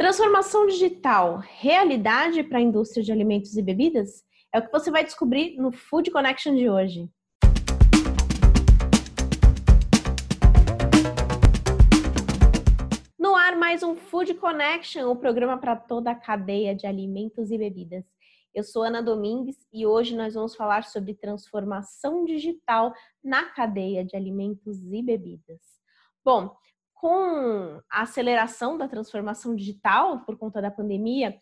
Transformação digital, realidade para a indústria de alimentos e bebidas? É o que você vai descobrir no Food Connection de hoje. No ar, mais um Food Connection, o programa para toda a cadeia de alimentos e bebidas. Eu sou Ana Domingues e hoje nós vamos falar sobre transformação digital na cadeia de alimentos e bebidas. Bom, com a aceleração da transformação digital por conta da pandemia,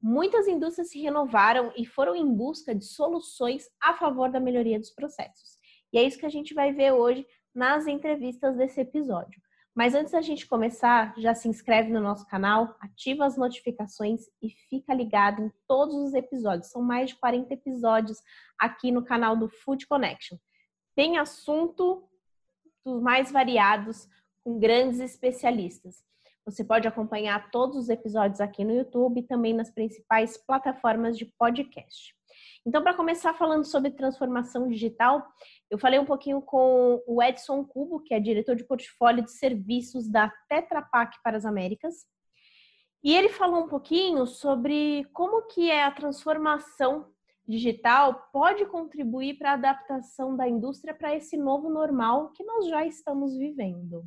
muitas indústrias se renovaram e foram em busca de soluções a favor da melhoria dos processos. E é isso que a gente vai ver hoje nas entrevistas desse episódio. Mas antes da gente começar, já se inscreve no nosso canal, ativa as notificações e fica ligado em todos os episódios. São mais de 40 episódios aqui no canal do Food Connection. Tem assunto dos mais variados com grandes especialistas. Você pode acompanhar todos os episódios aqui no YouTube e também nas principais plataformas de podcast. Então, para começar falando sobre transformação digital, eu falei um pouquinho com o Edson Cubo, que é diretor de portfólio de serviços da Tetra Pak para as Américas. E ele falou um pouquinho sobre como que é a transformação digital pode contribuir para a adaptação da indústria para esse novo normal que nós já estamos vivendo.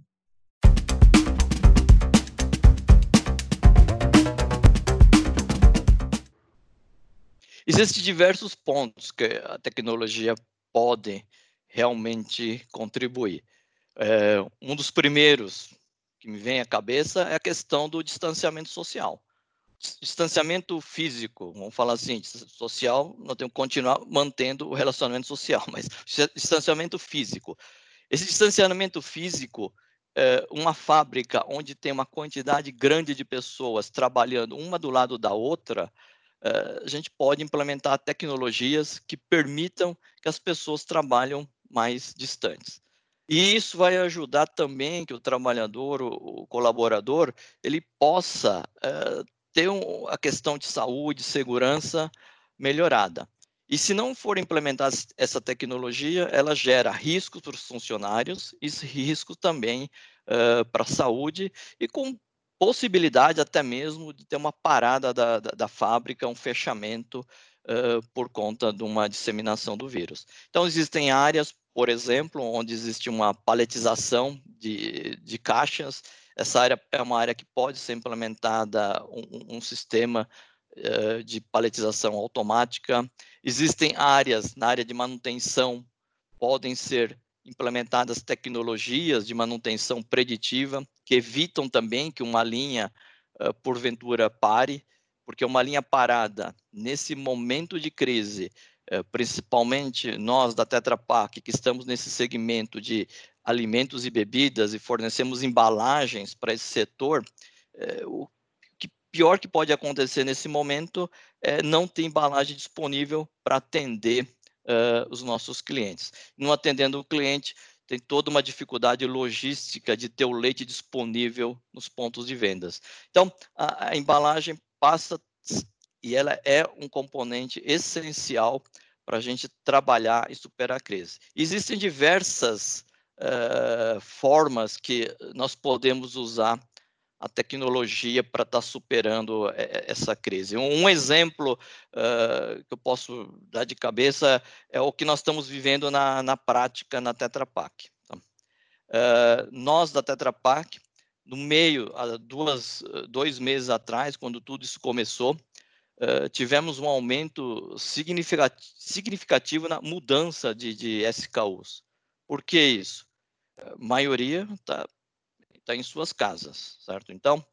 Existem diversos pontos que a tecnologia pode realmente contribuir. É, um dos primeiros que me vem à cabeça é a questão do distanciamento social. Distanciamento físico, vamos falar assim, social, nós temos que continuar mantendo o relacionamento social, mas distanciamento físico. Esse distanciamento físico, é, uma fábrica onde tem uma quantidade grande de pessoas trabalhando uma do lado da outra, a gente pode implementar tecnologias que permitam que as pessoas trabalhem mais distantes. E isso vai ajudar também que o trabalhador, o, colaborador, ele possa uh, ter um, a questão de saúde, segurança melhorada. E se não for implementada essa tecnologia, ela gera riscos para os funcionários e riscos também uh, para a saúde e com possibilidade até mesmo de ter uma parada da, da, da fábrica, um fechamento uh, por conta de uma disseminação do vírus. Então, existem áreas, por exemplo, onde existe uma paletização de, de caixas. Essa área é uma área que pode ser implementada um, um sistema uh, de paletização automática. Existem áreas na área de manutenção, podem ser implementadas tecnologias de manutenção preditiva que evitam também que uma linha, porventura, pare, porque uma linha parada, nesse momento de crise, principalmente nós da Tetra Pak, que estamos nesse segmento de alimentos e bebidas e fornecemos embalagens para esse setor, o pior que pode acontecer nesse momento é não ter embalagem disponível para atender uh, os nossos clientes. Não atendendo o cliente, tem toda uma dificuldade logística de ter o leite disponível nos pontos de vendas. Então, a, a embalagem passa e ela é um componente essencial para a gente trabalhar e superar a crise. Existem diversas uh, formas que nós podemos usar a tecnologia para estar tá superando essa crise. Um exemplo uh, que eu posso dar de cabeça é o que nós estamos vivendo na, na prática na Tetra Pak. Tá? Uh, nós da Tetra Pak, no meio, há duas, dois meses atrás, quando tudo isso começou, uh, tivemos um aumento significativo, significativo na mudança de, de SKUs. Por que isso? A maioria está em suas casas, certo? Então, o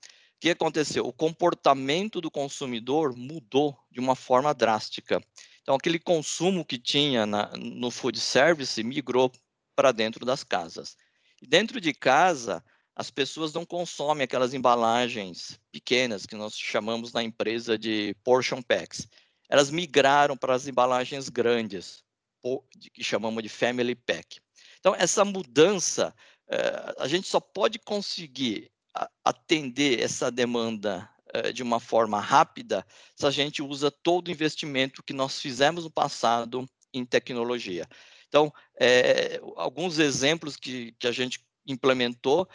que aconteceu? O comportamento do consumidor mudou de uma forma drástica. Então, aquele consumo que tinha na, no food service migrou para dentro das casas. E dentro de casa, as pessoas não consomem aquelas embalagens pequenas que nós chamamos na empresa de portion packs. Elas migraram para as embalagens grandes, que chamamos de family pack. Então, essa mudança a gente só pode conseguir atender essa demanda eh, de uma forma rápida se a gente usa todo o investimento que nós fizemos no passado em tecnologia. Então, é, alguns exemplos que, que a gente implementou.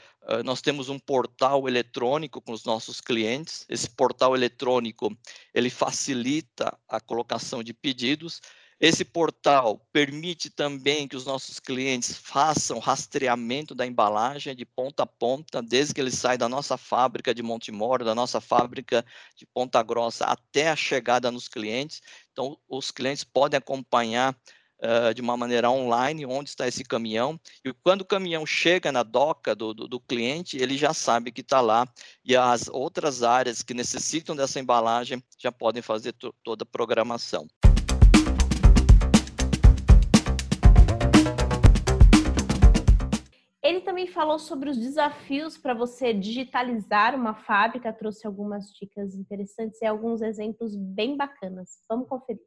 Nós temos um portal eletrônico com os nossos clientes. Esse portal eletrônico ele facilita a colocação de pedidos. Esse portal permite também que os nossos clientes façam rastreamento da embalagem de ponta a ponta, desde que ele sai da nossa fábrica de Montemoro, da nossa fábrica de Ponta Grossa, até a chegada nos clientes. Então, os clientes podem acompanhar uh, de uma maneira online onde está esse caminhão. E quando o caminhão chega na doca do, do, do cliente, ele já sabe que está lá. E as outras áreas que necessitam dessa embalagem já podem fazer toda a programação. Ele também falou sobre os desafios para você digitalizar uma fábrica, trouxe algumas dicas interessantes e alguns exemplos bem bacanas. Vamos conferir.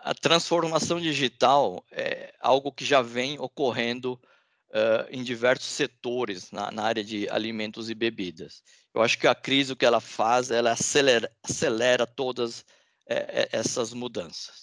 A transformação digital é algo que já vem ocorrendo uh, em diversos setores na, na, área de alimentos e bebidas. Eu acho que a crise o que ela faz, ela acelera, acelera todas é, essas mudanças.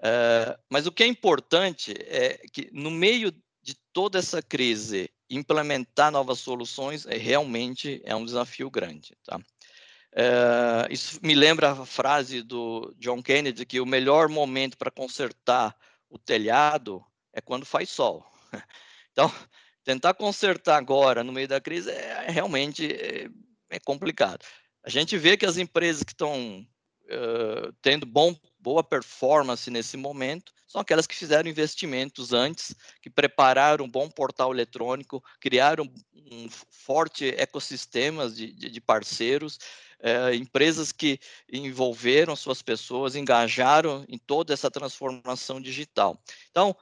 Uh, mas o que é importante é que, no meio de toda essa crise, implementar novas soluções é, realmente é um desafio grande. Tá? Uh, isso me lembra a frase do John Kennedy que o melhor momento para consertar o telhado é quando faz sol. Então, tentar consertar agora, no meio da crise, é, é realmente é, é complicado. A gente vê que as empresas que estão uh, tendo bom boa performance nesse momento são aquelas que fizeram investimentos antes, que prepararam um bom portal eletrônico, criaram um forte ecossistema de, de, de parceiros, é, empresas que envolveram suas pessoas, engajaram em toda essa transformação digital. Então,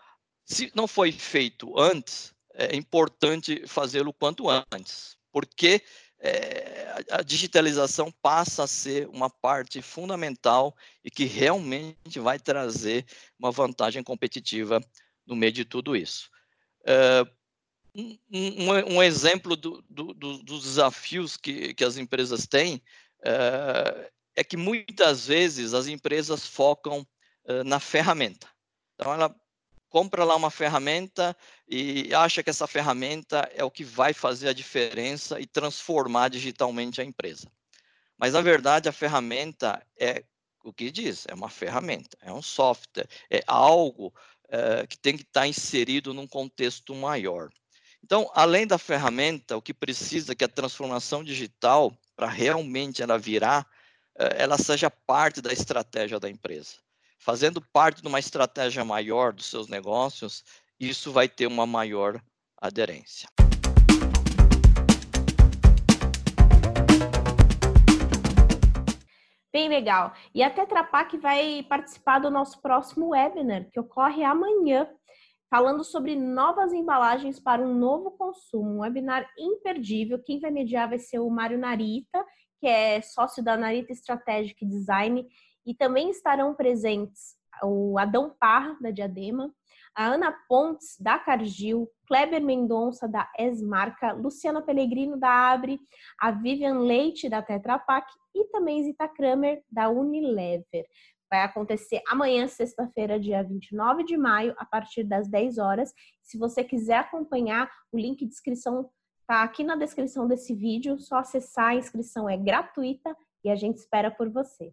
se não foi feito antes, é importante fazê-lo quanto antes, porque é, a digitalização passa a ser uma parte fundamental e que realmente vai trazer uma vantagem competitiva no meio de tudo isso. É, um, um, exemplo do, do, do, dos desafios que, que as empresas têm é, é que muitas vezes as empresas focam é, na ferramenta. Então, ela compra lá uma ferramenta e acha que essa ferramenta é o que vai fazer a diferença e transformar digitalmente a empresa. Mas, na verdade, a ferramenta é o que diz, é uma ferramenta, é um software, é algo é, que tem que estar inserido num contexto maior. Então, além da ferramenta, o que precisa que a transformação digital, para realmente ela virar, é, ela seja parte da estratégia da empresa fazendo parte de uma estratégia maior dos seus negócios, isso vai ter uma maior aderência. Bem legal. E a Tetra Pak vai participar do nosso próximo webinar, que ocorre amanhã, falando sobre novas embalagens para um novo consumo. Um webinar imperdível. Quem vai mediar vai ser o Mário Narita, que é sócio da Narita Strategic Design e também estarão presentes o Adão Parra, da Diadema, a Ana Pontes, da Cargill, Kleber Mendonça, da Esmarca, Luciana Pellegrino, da Abre, a Vivian Leite, da Tetra Pak e também Zita Kramer, da Unilever. Vai acontecer amanhã, sexta-feira, dia 29 de maio, a partir das 10 horas. Se você quiser acompanhar, o link de inscrição está aqui na descrição desse vídeo. Só acessar, a inscrição é gratuita e a gente espera por você.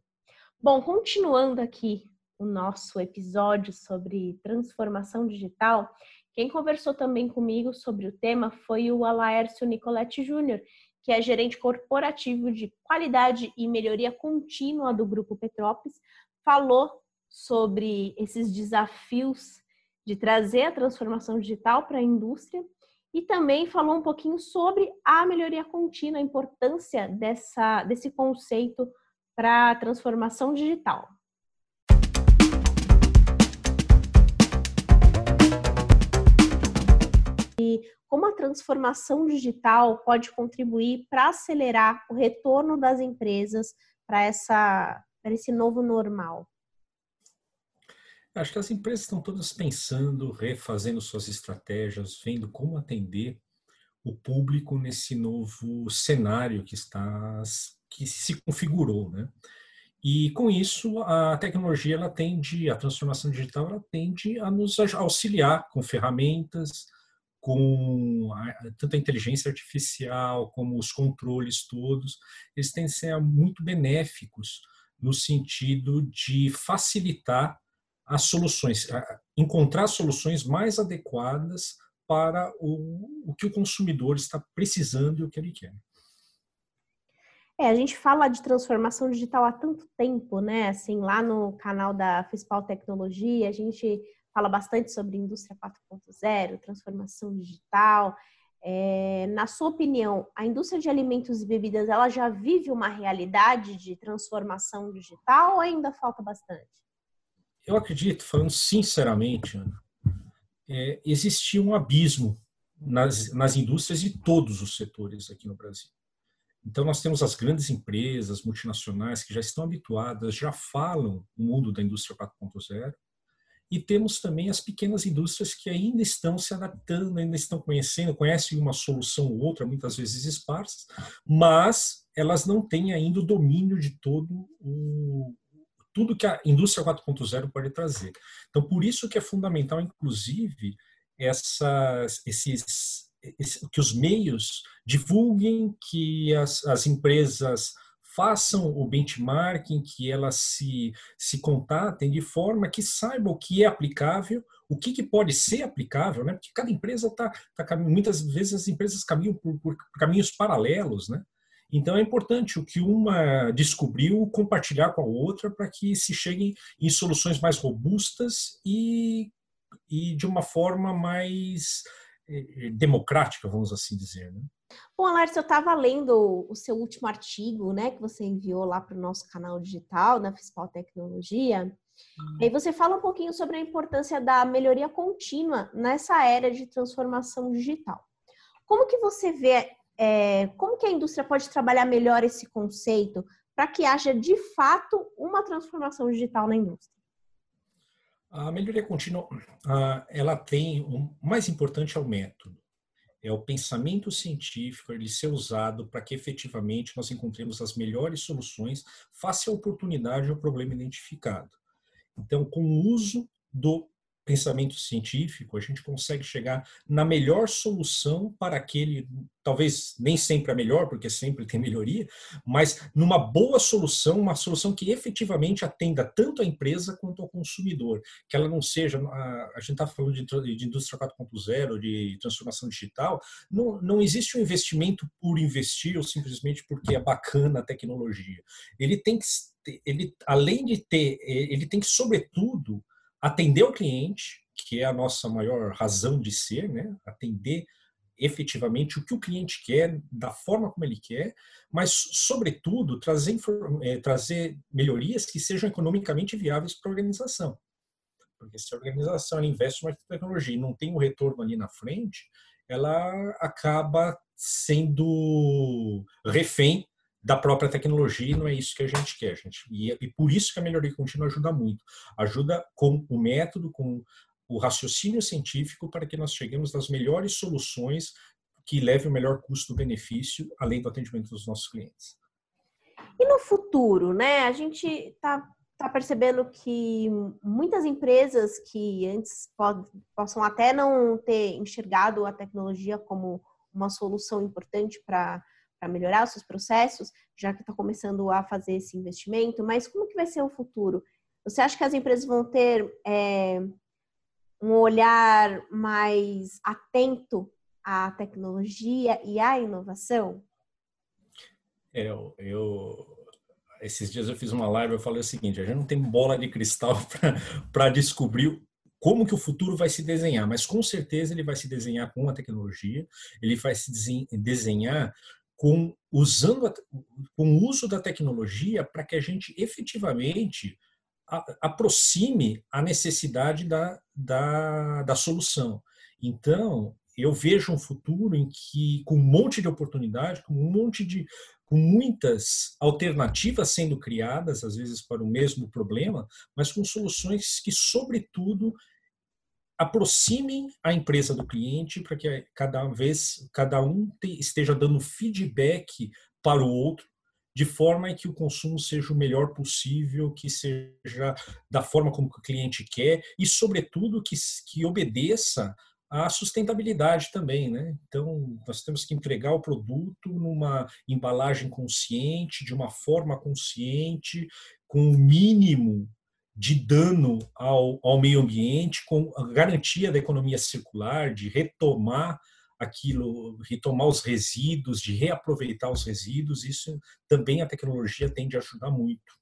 Bom, continuando aqui o nosso episódio sobre transformação digital, quem conversou também comigo sobre o tema foi o Alaércio Nicoletti Júnior, que é gerente corporativo de qualidade e melhoria contínua do Grupo Petrópolis, falou sobre esses desafios de trazer a transformação digital para a indústria e também falou um pouquinho sobre a melhoria contínua, a importância dessa, desse conceito para a transformação digital. E como a transformação digital pode contribuir para acelerar o retorno das empresas para essa para esse novo normal? Acho que as empresas estão todas pensando, refazendo suas estratégias, vendo como atender o público nesse novo cenário que está que se configurou, né? E com isso, a tecnologia ela tende, a transformação digital ela tende a nos auxiliar com ferramentas, com a, tanto a inteligência artificial como os controles todos, eles têm que ser muito benéficos no sentido de facilitar as soluções, encontrar soluções mais adequadas para o, o que o consumidor está precisando e o que ele quer. É, a gente fala de transformação digital há tanto tempo, né? Assim, lá no canal da Fispal Tecnologia, a gente fala bastante sobre indústria 4.0, transformação digital. É, na sua opinião, a indústria de alimentos e bebidas ela já vive uma realidade de transformação digital ou ainda falta bastante? Eu acredito, falando sinceramente, Ana, é, existia um abismo nas, nas indústrias de todos os setores aqui no Brasil. Então, nós temos as grandes empresas multinacionais que já estão habituadas, já falam o mundo da indústria 4.0, e temos também as pequenas indústrias que ainda estão se adaptando, ainda estão conhecendo, conhecem uma solução ou outra, muitas vezes esparsas, mas elas não têm ainda o domínio de todo o tudo que a indústria 4.0 pode trazer. Então, por isso que é fundamental, inclusive, essas, esses que os meios divulguem, que as, as empresas façam o benchmarking, que elas se, se contatem de forma que saibam o que é aplicável, o que, que pode ser aplicável, né? porque cada empresa está tá, muitas vezes as empresas caminham por, por, caminhos paralelos, né? Então é importante o que uma descobriu compartilhar com a outra para que se cheguem em soluções mais robustas e, e de uma forma mais eh, democrática, vamos assim dizer. Né? Bom, Alércio, eu estava lendo o seu último artigo, né, que você enviou lá para o nosso canal digital, na Fispal Tecnologia. Uhum. E aí você fala um pouquinho sobre a importância da melhoria contínua nessa era de transformação digital. Como que você vê, é, como que a indústria pode trabalhar melhor esse conceito para que haja de fato uma transformação digital na indústria? A melhoria contínua, ela tem o mais importante é o método, é o pensamento científico ele ser usado para que efetivamente nós encontremos as melhores soluções face à oportunidade ou problema identificado. Então, com o uso do pensamento científico, a gente consegue chegar na melhor solução para aquele, talvez nem sempre a melhor, porque sempre tem melhoria, mas numa boa solução, uma solução que efetivamente atenda tanto a empresa quanto ao consumidor, que ela não seja, a, gente está falando de, de indústria 4.0, de transformação digital, não, não existe um investimento por investir ou simplesmente porque é bacana a tecnologia. Ele tem que ele, além de ter, ele tem que, sobretudo, atender o cliente, que é a nossa maior razão de ser, né? atender efetivamente o que o cliente quer, da forma como ele quer, mas, sobretudo, trazer, é, trazer melhorias que sejam economicamente viáveis para a organização. Porque se a organização investe mais tecnologia e não tem um retorno ali na frente, ela acaba sendo refém da própria tecnologia e não é isso que a gente quer, gente. E, e por isso que a melhoria contínua ajuda muito. Ajuda com o método, com o raciocínio científico para que nós cheguemos às melhores soluções que levem o melhor custo-benefício, além do atendimento dos nossos clientes. E no futuro, né? A gente está tá percebendo que muitas empresas que antes pod, possam até não ter enxergado a tecnologia como uma solução importante para para melhorar os seus processos, já que está começando a fazer esse investimento, mas como que vai ser o futuro? Você acha que as empresas vão ter é, um olhar mais atento à tecnologia e à inovação? É, eu, eu, esses dias eu fiz uma live, eu falei o seguinte, a gente não tem bola de cristal para descobrir como que o futuro vai se desenhar, mas com certeza ele vai se desenhar com a tecnologia, ele vai se desenhar com usando a, com o uso da tecnologia para que a gente efetivamente a, aproxime a necessidade da, da, da solução. Então, eu vejo um futuro em que, com um monte de oportunidade, com um monte de com muitas alternativas sendo criadas, às vezes para o mesmo problema, mas com soluções que, sobretudo, aproximem a empresa do cliente para que cada vez cada um esteja dando feedback para o outro de forma que o consumo seja o melhor possível, que seja da forma como o cliente quer e, sobretudo, que, que obedeça à sustentabilidade também. Né? Então, nós temos que entregar o produto numa embalagem consciente, de uma forma consciente, com o mínimo de dano ao, ao meio ambiente, com a garantia da economia circular, de retomar aquilo, retomar os resíduos, de reaproveitar os resíduos, isso também a tecnologia tende a ajudar muito.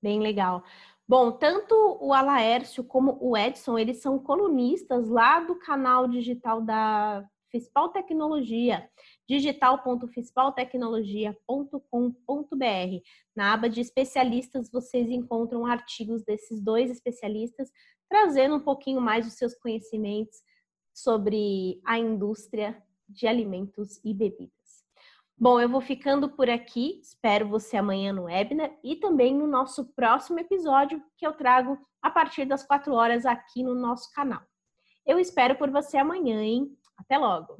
Bem legal. Bom, tanto o Alaércio como o Edson, eles são colunistas lá do canal digital da Fispal Tecnologia digital.fispaltecnologia.com.br. Na aba de especialistas, vocês encontram artigos desses dois especialistas, trazendo um pouquinho mais os seus conhecimentos sobre a indústria de alimentos e bebidas. Bom, eu vou ficando por aqui. Espero você amanhã no webinar e também no nosso próximo episódio que eu trago a partir das quatro horas aqui no nosso canal. Eu espero por você amanhã, hein? Até logo!